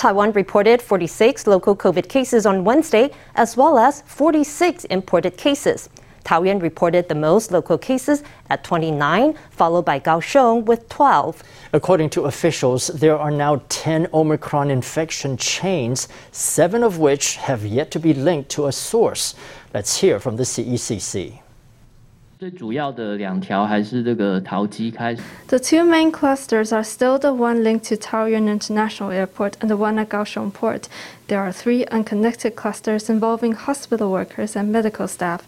Taiwan reported 46 local COVID cases on Wednesday, as well as 46 imported cases. Taoyuan reported the most local cases at 29, followed by Kaohsiung with 12. According to officials, there are now 10 Omicron infection chains, seven of which have yet to be linked to a source. Let's hear from the CECC. The two main clusters are still the one linked to Taoyuan International Airport and the one at Kaohsiung Port. There are three unconnected clusters involving hospital workers and medical staff.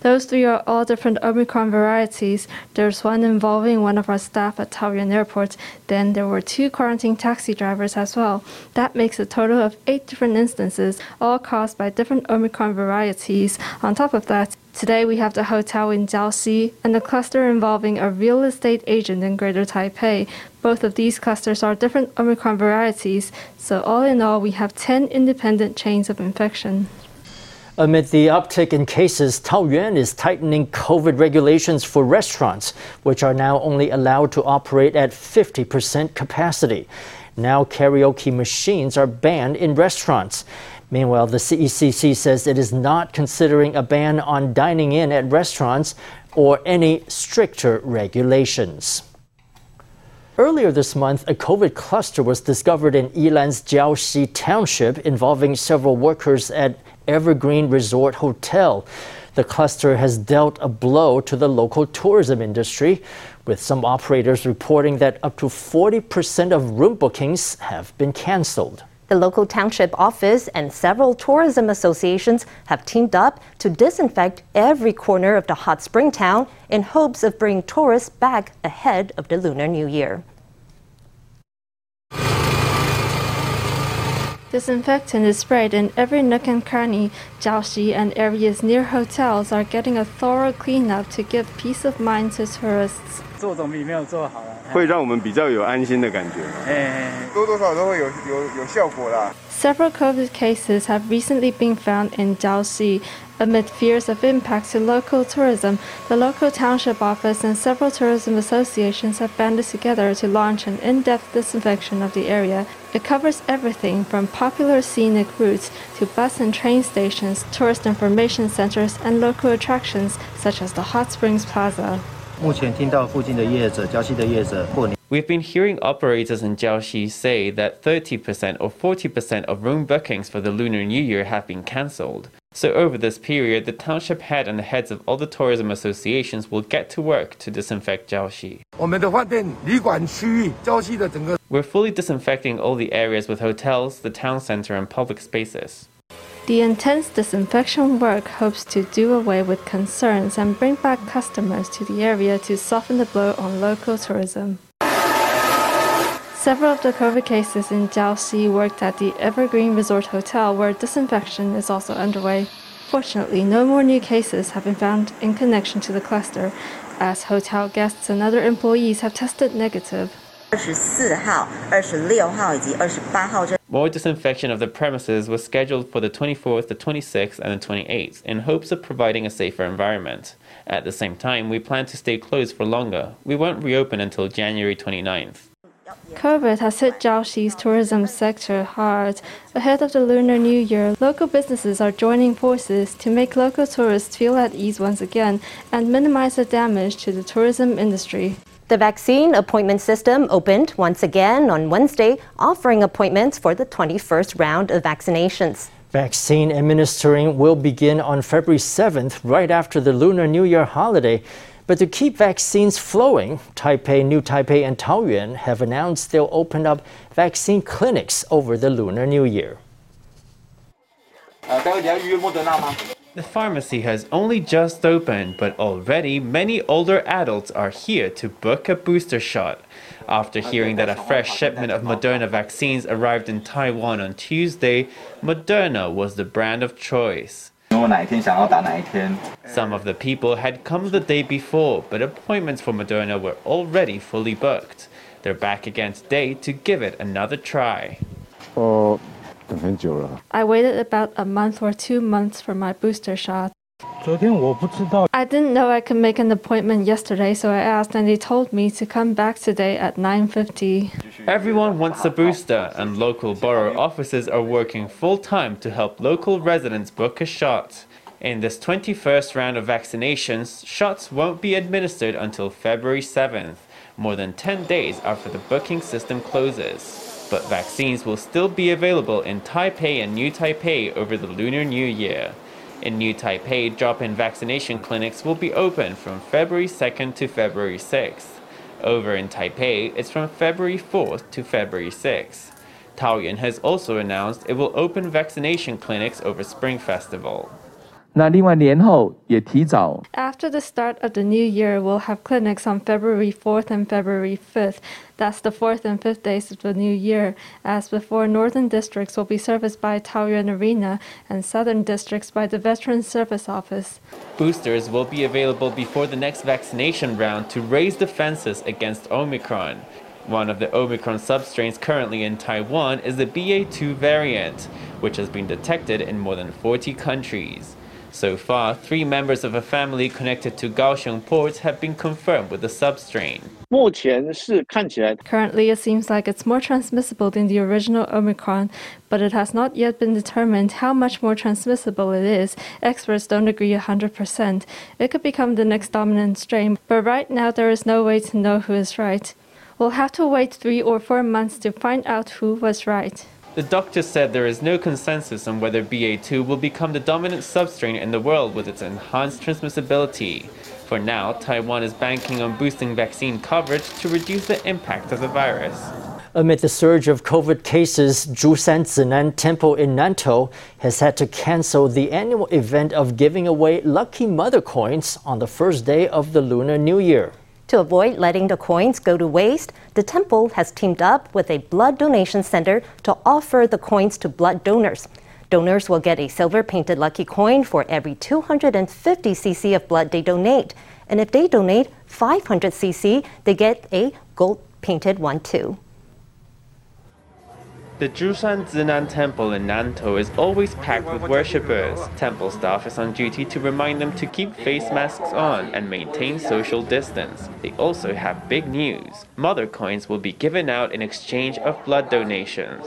Those three are all different Omicron varieties. There's one involving one of our staff at Taoyuan Airport. Then there were two quarantine taxi drivers as well. That makes a total of eight different instances, all caused by different Omicron varieties. On top of that, Today we have the hotel in Jiaoxi and the cluster involving a real estate agent in Greater Taipei. Both of these clusters are different Omicron varieties, so all in all we have 10 independent chains of infection. Amid the uptick in cases, Taoyuan is tightening COVID regulations for restaurants, which are now only allowed to operate at 50% capacity. Now, karaoke machines are banned in restaurants. Meanwhile, the CECC says it is not considering a ban on dining in at restaurants or any stricter regulations. Earlier this month, a COVID cluster was discovered in Yilan's Jiaoxi township involving several workers at Evergreen Resort Hotel. The cluster has dealt a blow to the local tourism industry, with some operators reporting that up to 40% of room bookings have been canceled. The local township office and several tourism associations have teamed up to disinfect every corner of the hot spring town in hopes of bringing tourists back ahead of the Lunar New Year. Disinfectant is sprayed in every nook and cranny. Jiaoxi and areas near hotels are getting a thorough cleanup to give peace of mind to tourists. 做总比没有做好了， 会让我们比较有安心的感觉。哎，多多少少都会有有有效果啦。Several COVID cases have recently been found in Jiaoxi. Amid fears of impact to local tourism, the local township office and several tourism associations have banded together to launch an in depth disinfection of the area. It covers everything from popular scenic routes to bus and train stations, tourist information centers, and local attractions such as the Hot Springs Plaza. We've been hearing operators in Jiaoxi say that 30% or 40% of room bookings for the Lunar New Year have been cancelled. So over this period, the township head and the heads of all the tourism associations will get to work to disinfect Jiaoxi. We're fully disinfecting all the areas with hotels, the town center, and public spaces. The intense disinfection work hopes to do away with concerns and bring back customers to the area to soften the blow on local tourism. Several of the COVID cases in Jiaoxi worked at the Evergreen Resort Hotel where disinfection is also underway. Fortunately, no more new cases have been found in connection to the cluster, as hotel guests and other employees have tested negative. 24号、26号以及28号这 more disinfection of the premises was scheduled for the 24th, the 26th, and the 28th in hopes of providing a safer environment. At the same time, we plan to stay closed for longer. We won't reopen until January 29th. COVID has hit Jiaoxi's tourism sector hard. Ahead of the Lunar New Year, local businesses are joining forces to make local tourists feel at ease once again and minimize the damage to the tourism industry. The vaccine appointment system opened once again on Wednesday, offering appointments for the 21st round of vaccinations. Vaccine administering will begin on February 7th, right after the Lunar New Year holiday. But to keep vaccines flowing, Taipei, New Taipei, and Taoyuan have announced they'll open up vaccine clinics over the Lunar New Year. Uh, The pharmacy has only just opened, but already many older adults are here to book a booster shot. After hearing that a fresh shipment of Moderna vaccines arrived in Taiwan on Tuesday, Moderna was the brand of choice. Some of the people had come the day before, but appointments for Moderna were already fully booked. They're back again today to give it another try. I waited about a month or two months for my booster shot. I didn't know I could make an appointment yesterday, so I asked and they told me to come back today at 9:50. Everyone wants a booster and local borough offices are working full time to help local residents book a shot. In this 21st round of vaccinations, shots won't be administered until February 7th, more than 10 days after the booking system closes. But vaccines will still be available in Taipei and New Taipei over the Lunar New Year. In New Taipei, drop in vaccination clinics will be open from February 2nd to February 6th. Over in Taipei, it's from February 4th to February 6th. Taoyuan has also announced it will open vaccination clinics over Spring Festival. 那另外年后也提早 After the start of the new year, we'll have clinics on February 4th and February 5th. That's the 4th and 5th days of the new year. As before, northern districts will be serviced by Taoyuan Arena and southern districts by the Veterans Service Office. Boosters will be available before the next vaccination round to raise defenses against Omicron. One of the Omicron substrains currently in Taiwan is the BA2 variant, which has been detected in more than 40 countries. So far, three members of a family connected to Kaohsiung ports have been confirmed with the substrain. Currently, it seems like it's more transmissible than the original Omicron, but it has not yet been determined how much more transmissible it is. Experts don't agree 100%. It could become the next dominant strain, but right now there is no way to know who is right. We'll have to wait three or four months to find out who was right. The doctor said there is no consensus on whether BA2 will become the dominant substrain in the world with its enhanced transmissibility. For now, Taiwan is banking on boosting vaccine coverage to reduce the impact of the virus. Amid the surge of COVID cases, Zhushan Zinan Temple in Nantou has had to cancel the annual event of giving away lucky mother coins on the first day of the Lunar New Year. To avoid letting the coins go to waste, the temple has teamed up with a blood donation center to offer the coins to blood donors. Donors will get a silver painted lucky coin for every 250 cc of blood they donate. And if they donate 500 cc, they get a gold painted one too. The Zhushan Zinan Temple in Nantou is always packed with worshippers. Temple staff is on duty to remind them to keep face masks on and maintain social distance. They also have big news. Mother coins will be given out in exchange of blood donations.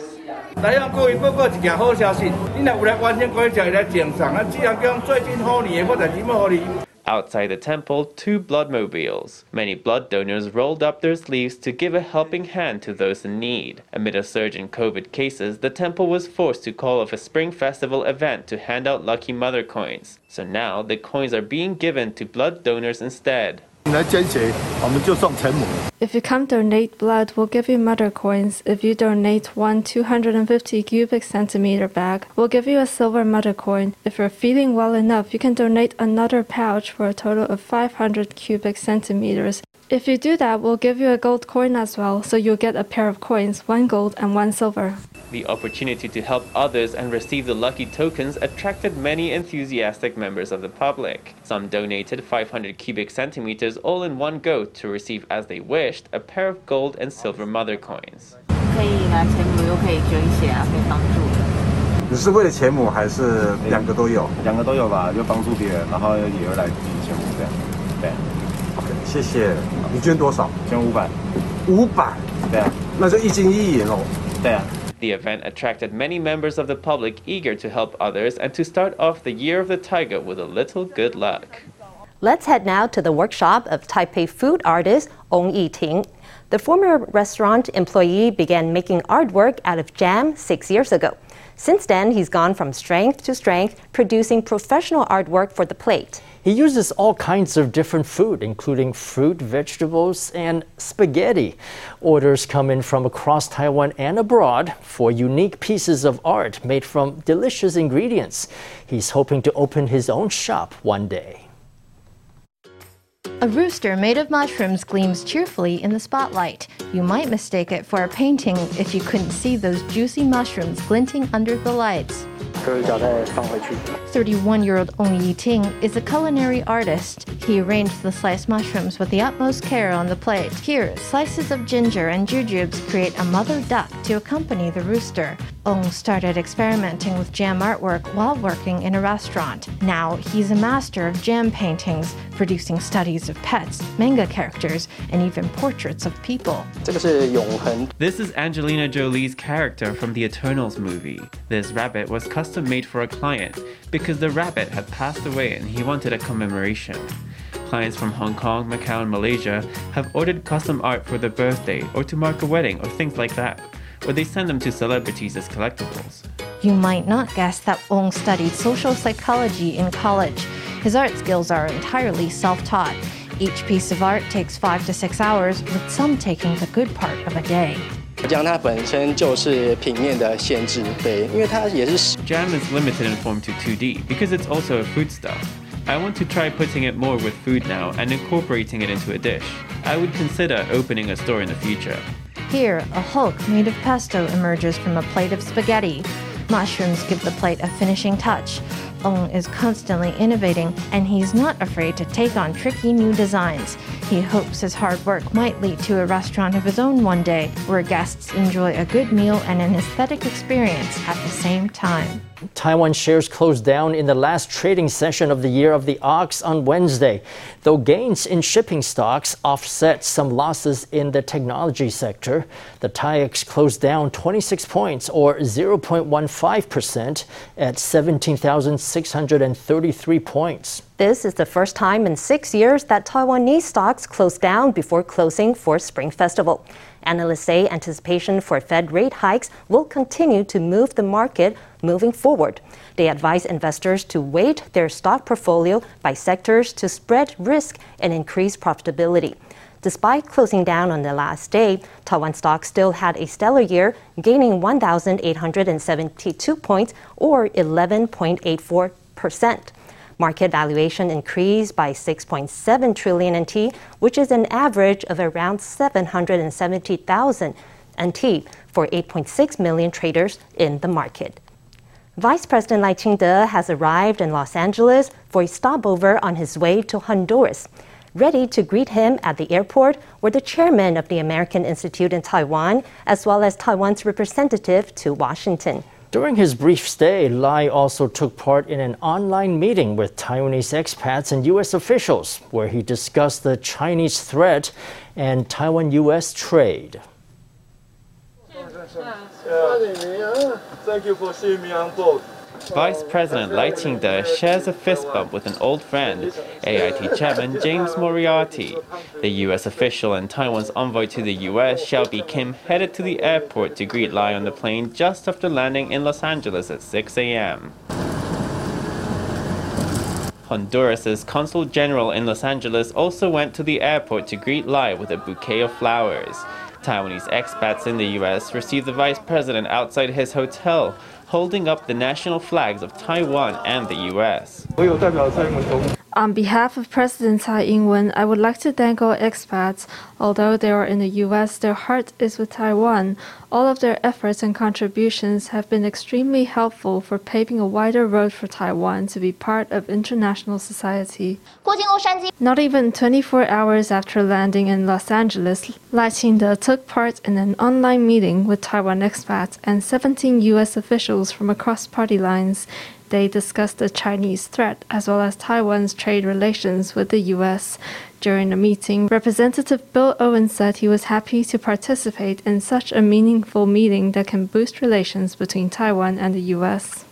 Outside the temple, two bloodmobiles. Many blood donors rolled up their sleeves to give a helping hand to those in need. Amid a surge in COVID cases, the temple was forced to call off a spring festival event to hand out lucky mother coins. So now the coins are being given to blood donors instead. 来捐血，我们就送钱母。 If you come donate blood, we'll give you mother coins. If you donate one 250 cubic centimeter bag, we'll give you a silver mother coin. If you're feeling well enough, you can donate another pouch for a total of 500 cubic centimeters. If you do that, we'll give you a gold coin as well, so you'll get a pair of coins, one gold and one silver. The opportunity to help others and receive the lucky tokens attracted many enthusiastic members of the public. Some donated 500 cubic centimeters all in one go to receive as they wished a pair of gold and silver mother coins. 可以拿钱母，又可以捐血啊，可以帮助。你是为了钱母还是两个都有？两个都有吧，就帮助别人，然后也会来自己钱母这样。对， OK， 谢谢。你捐多少？捐五百。五百，对啊，那就一金一银哦。对啊。 The event attracted many members of the public eager to help others and to start off the Year of the Tiger with a little good luck. Let's head now to the workshop of Taipei food artist Ong Yiting. The former restaurant employee began making artwork out of jam six years ago. Since then, he's gone from strength to strength, producing professional artwork for the plate. He uses all kinds of different food, including fruit, vegetables, and spaghetti. Orders come in from across Taiwan and abroad for unique pieces of art made from delicious ingredients. He's hoping to open his own shop one day. A rooster made of mushrooms gleams cheerfully in the spotlight. You might mistake it for a painting if you couldn't see those juicy mushrooms glinting under the lights. 31-year-old Ong Yi-ting is a culinary artist. He arranged the sliced mushrooms with the utmost care on the plate. Here, slices of ginger and jujubes create a mother duck to accompany the rooster. Ong started experimenting with jam artwork while working in a restaurant. Now he's a master of jam paintings, producing studies of pets, manga characters, and even portraits of people. This is Angelina Jolie's character from the Eternals movie. This rabbit was custom made for a client because the rabbit had passed away and he wanted a commemoration. Clients from Hong Kong, Macau, and Malaysia have ordered custom art for their birthday or to mark a wedding or things like that or they send them to celebrities as collectibles. You might not guess that Ong studied social psychology in college. His art skills are entirely self taught. Each piece of art takes five to six hours, with some taking the good part of a day. Jam is limited in form to 2D because it's also a foodstuff. I want to try putting it more with food now and incorporating it into a dish. I would consider opening a store in the future. Here, a hulk made of pesto emerges from a plate of spaghetti. Mushrooms give the plate a finishing touch. Ong is constantly innovating, and he's not afraid to take on tricky new designs. He hopes his hard work might lead to a restaurant of his own one day, where guests enjoy a good meal and an aesthetic experience at the same time. Taiwan shares closed down in the last trading session of the year of the ox on Wednesday, though gains in shipping stocks offset some losses in the technology sector. The TAIEX closed down 26 points or 0.15% at 17,633 points. This is the first time in six years that Taiwanese stocks closed down before closing for Spring Festival. Analysts say anticipation for Fed rate hikes will continue to move the market moving forward. They advise investors to weight their stock portfolio by sectors to spread risk and increase profitability. Despite closing down on the last day, Taiwan stocks still had a stellar year, gaining 1,872 points or 11.84 percent. Market valuation increased by 6.7 trillion NT, which is an average of around 770,000 NT for 8.6 million traders in the market. Vice President Lai Ching-te has arrived in Los Angeles for a stopover on his way to Honduras. Ready to greet him at the airport were the chairman of the American Institute in Taiwan, as well as Taiwan's representative to Washington. During his brief stay, Lai also took part in an online meeting with Taiwanese expats and U.S. officials, where he discussed the Chinese threat and Taiwan U.S. trade. Thank you for seeing me on board. Vice President Lai Ching-te shares a fist bump with an old friend, AIT Chairman James Moriarty. The U.S. official and Taiwan's envoy to the U.S., Hsiao Bi-khim, headed to the airport to greet Lai on the plane just after landing in Los Angeles at 6 a.m. Honduras' consul general in Los Angeles also went to the airport to greet Lai with a bouquet of flowers. Taiwanese expats in the U.S. received the vice president outside his hotel, holding up the national flags of Taiwan and the U.S. On behalf of President Tsai Ing-wen, I would like to thank all expats. Although they are in the U.S., their heart is with Taiwan. All of their efforts and contributions have been extremely helpful for paving a wider road for Taiwan to be part of international society. Not even 24 hours after landing in Los Angeles, Lai Ching-te took part in an online meeting with Taiwan expats and 17 U.S. officials from across party lines. They discussed the Chinese threat as well as Taiwan's trade relations with the U.S. During the meeting, Representative Bill Owen said he was happy to participate in such a meaningful meeting that can boost relations between Taiwan and the U.S.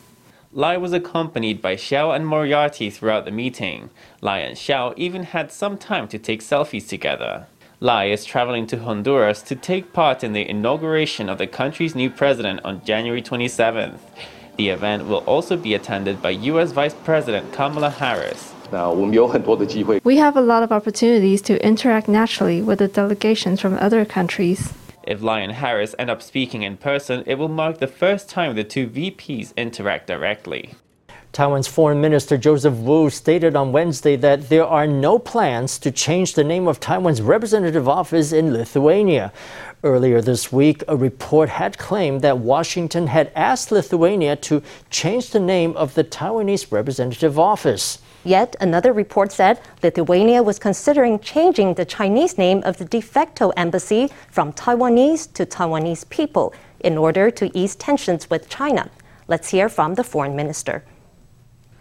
Lai was accompanied by Hsiao and Moriarty throughout the meeting. Lai and Hsiao even had some time to take selfies together. Lai is traveling to Honduras to take part in the inauguration of the country's new president on January 27th. The event will also be attended by U.S. Vice President Kamala Harris. We have a lot of opportunities to interact naturally with the delegations from other countries. If Lai and Harris end up speaking in person, it will mark the first time the two VPs interact directly. Taiwan's Foreign Minister Joseph Wu stated on Wednesday that there are no plans to change the name of Taiwan's representative office in Lithuania. Earlier this week, a report had claimed that Washington had asked Lithuania to change the name of the Taiwanese representative office. Yet another report said Lithuania was considering changing the Chinese name of the de facto embassy from Taiwanese to Taiwanese people in order to ease tensions with China. Let's hear from the foreign minister.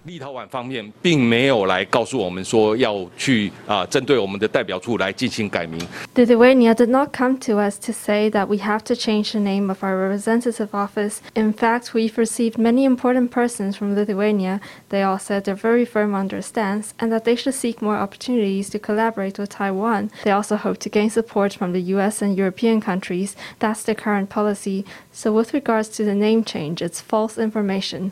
立陶宛方面并没有来告诉我们说要去啊针对我们的代表处来进行改名。Lithuania did not come to us to say that we have to change the name of our representative office. In fact, we've received many important persons from Lithuania. They all said they're very firm on their stance and that they should seek more opportunities to collaborate with Taiwan. They also hope to gain support from the US and European countries. That's the current policy. So with regards to the name change, it's false information.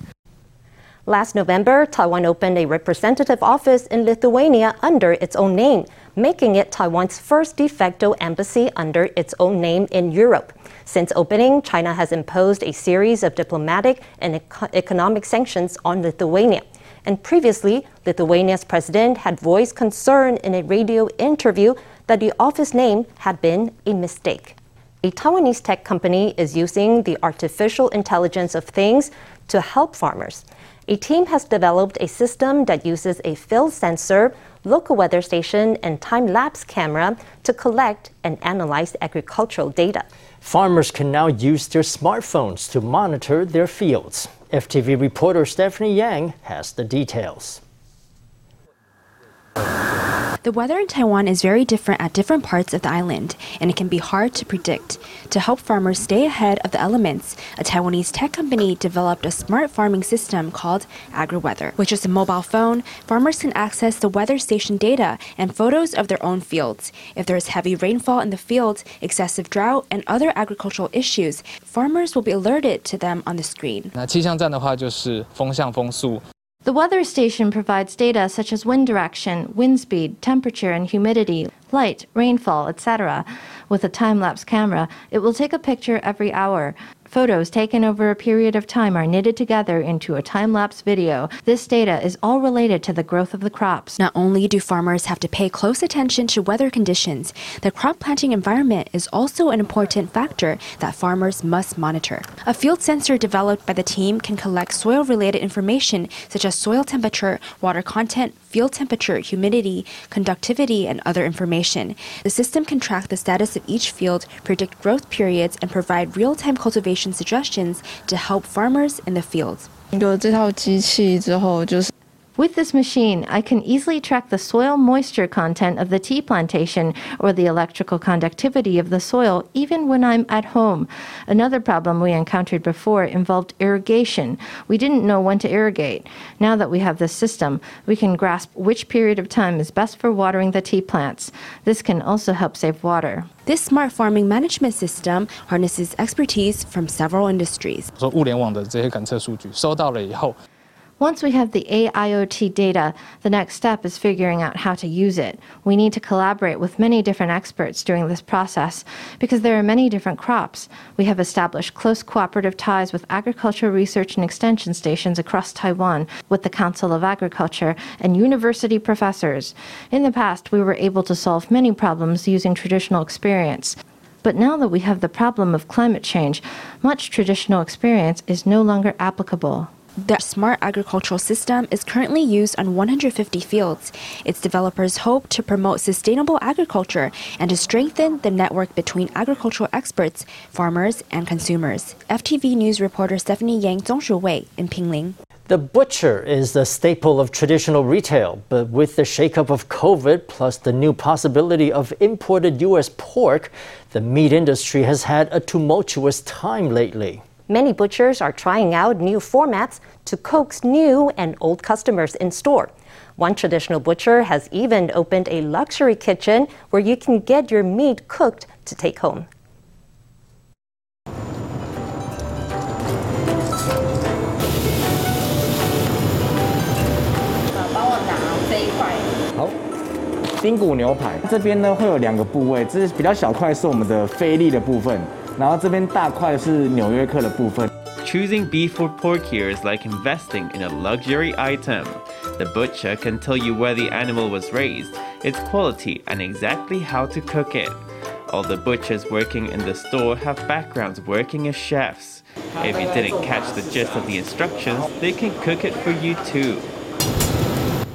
Last November, Taiwan opened a representative office in Lithuania under its own name, making it Taiwan's first de facto embassy under its own name in Europe. Since opening, China has imposed a series of diplomatic and eco- economic sanctions on Lithuania. And previously, Lithuania's president had voiced concern in a radio interview that the office name had been a mistake. A Taiwanese tech company is using the artificial intelligence of things to help farmers a team has developed a system that uses a field sensor, local weather station, and time lapse camera to collect and analyze agricultural data. Farmers can now use their smartphones to monitor their fields. FTV reporter Stephanie Yang has the details. The weather in Taiwan is very different at different parts of the island, and it can be hard to predict. To help farmers stay ahead of the elements, a Taiwanese tech company developed a smart farming system called AgriWeather, which is a mobile phone. Farmers can access the weather station data and photos of their own fields. If there is heavy rainfall in the fields, excessive drought, and other agricultural issues, farmers will be alerted to them on the screen. 那气象站的话就是风向、风速。 the weather station provides data such as wind direction, wind speed, temperature, and humidity, light, rainfall, etc. With a time lapse camera, it will take a picture every hour. Photos taken over a period of time are knitted together into a time lapse video. This data is all related to the growth of the crops. Not only do farmers have to pay close attention to weather conditions, the crop planting environment is also an important factor that farmers must monitor. A field sensor developed by the team can collect soil related information such as soil temperature, water content, field temperature, humidity, conductivity, and other information. The system can track the status of each field, predict growth periods, and provide real time cultivation suggestions to help farmers in the field. 有这套机器之后，就是 with this machine, I can easily track the soil moisture content of the tea plantation or the electrical conductivity of the soil even when I'm at home. Another problem we encountered before involved irrigation. We didn't know when to irrigate. Now that we have this system, we can grasp which period of time is best for watering the tea plants. This can also help save water. This smart farming management system harnesses expertise from several industries. 说物联网的这些感测数据收到了以后。 once we have the AIoT data, the next step is figuring out how to use it. We need to collaborate with many different experts during this process because there are many different crops. We have established close cooperative ties with agricultural research and extension stations across Taiwan, with the Council of Agriculture, and university professors. In the past, we were able to solve many problems using traditional experience. But now that we have the problem of climate change, much traditional experience is no longer applicable. The smart agricultural system is currently used on 150 fields. Its developers hope to promote sustainable agriculture and to strengthen the network between agricultural experts, farmers, and consumers. FTV News reporter Stephanie Yang Zongshu Wei in Pinglin. The butcher is the staple of traditional retail, but with the shakeup of COVID plus the new possibility of imported U.S. pork, the meat industry has had a tumultuous time lately. Many butchers are trying out new formats to coax new and old customers in store. One traditional butcher has even opened a luxury kitchen where you can get your meat cooked to take home. 好，丁骨牛排这边呢会有两个部位，这是比较小块是我们的菲力的部分。 然后这边大块是纽约客的部分。Choosing beef or pork here is like investing in a luxury item. The butcher can tell you where the animal was raised, its quality, and exactly how to cook it. All the butchers working in the store have backgrounds working as chefs. If you didn't catch the gist of the instructions, they can cook it for you too.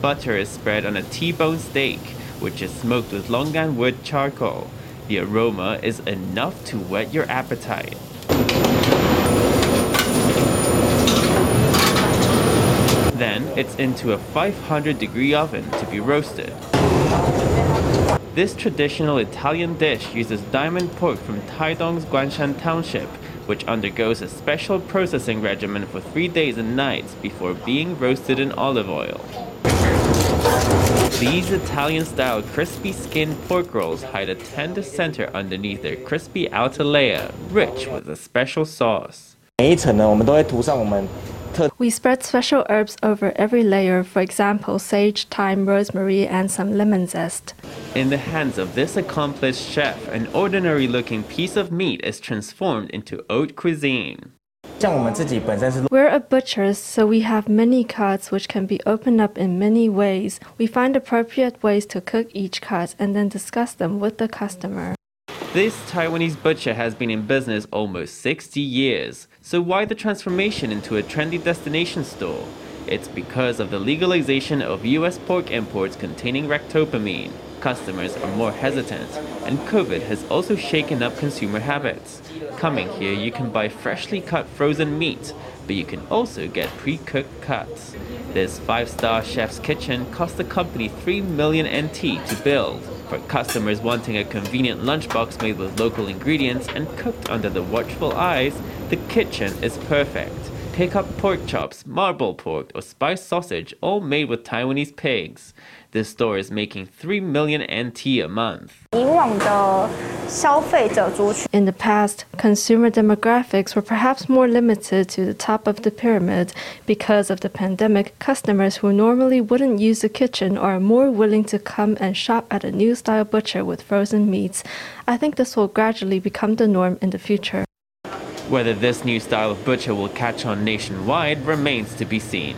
Butter is spread on a T-bone steak, which is smoked with longan wood charcoal. The aroma is enough to whet your appetite. Then it's into a 500 degree oven to be roasted. This traditional Italian dish uses diamond pork from Taidong's Guanshan Township, which undergoes a special processing regimen for three days and nights before being roasted in olive oil. These Italian-style crispy-skinned pork rolls hide a tender center underneath their crispy outer layer, rich with a special sauce. We spread special herbs over every layer, for example, sage, thyme, rosemary, and some lemon zest. In the hands of this accomplished chef, an ordinary looking piece of meat is transformed into haute cuisine. We're a butcher, so we have many cuts which can be opened up in many ways. We find appropriate ways to cook each cut and then discuss them with the customer. This Taiwanese butcher has been in business almost 60 years, so why the transformation into a trendy destination store? It's because of the legalization of US pork imports containing ractopamine. Customers are more hesitant, and COVID has also shaken up consumer habits. Coming here, you can buy freshly cut frozen meat, but you can also get pre-cooked cuts. This five-star chef's kitchen cost the company 3 million NT to build. For customers wanting a convenient lunchbox made with local ingredients and cooked under the watchful eyes, the kitchen is perfect. Pick up pork chops, marble pork, or spiced sausage, all made with Taiwanese pigs. This store is making 3 million NT a month. In the past, consumer demographics were perhaps more limited to the top of the pyramid. Because of the pandemic, customers who normally wouldn't use the kitchen are more willing to come and shop at a new style butcher with frozen meats. I think this will gradually become the norm in the future. Whether this new style of butcher will catch on nationwide remains to be seen.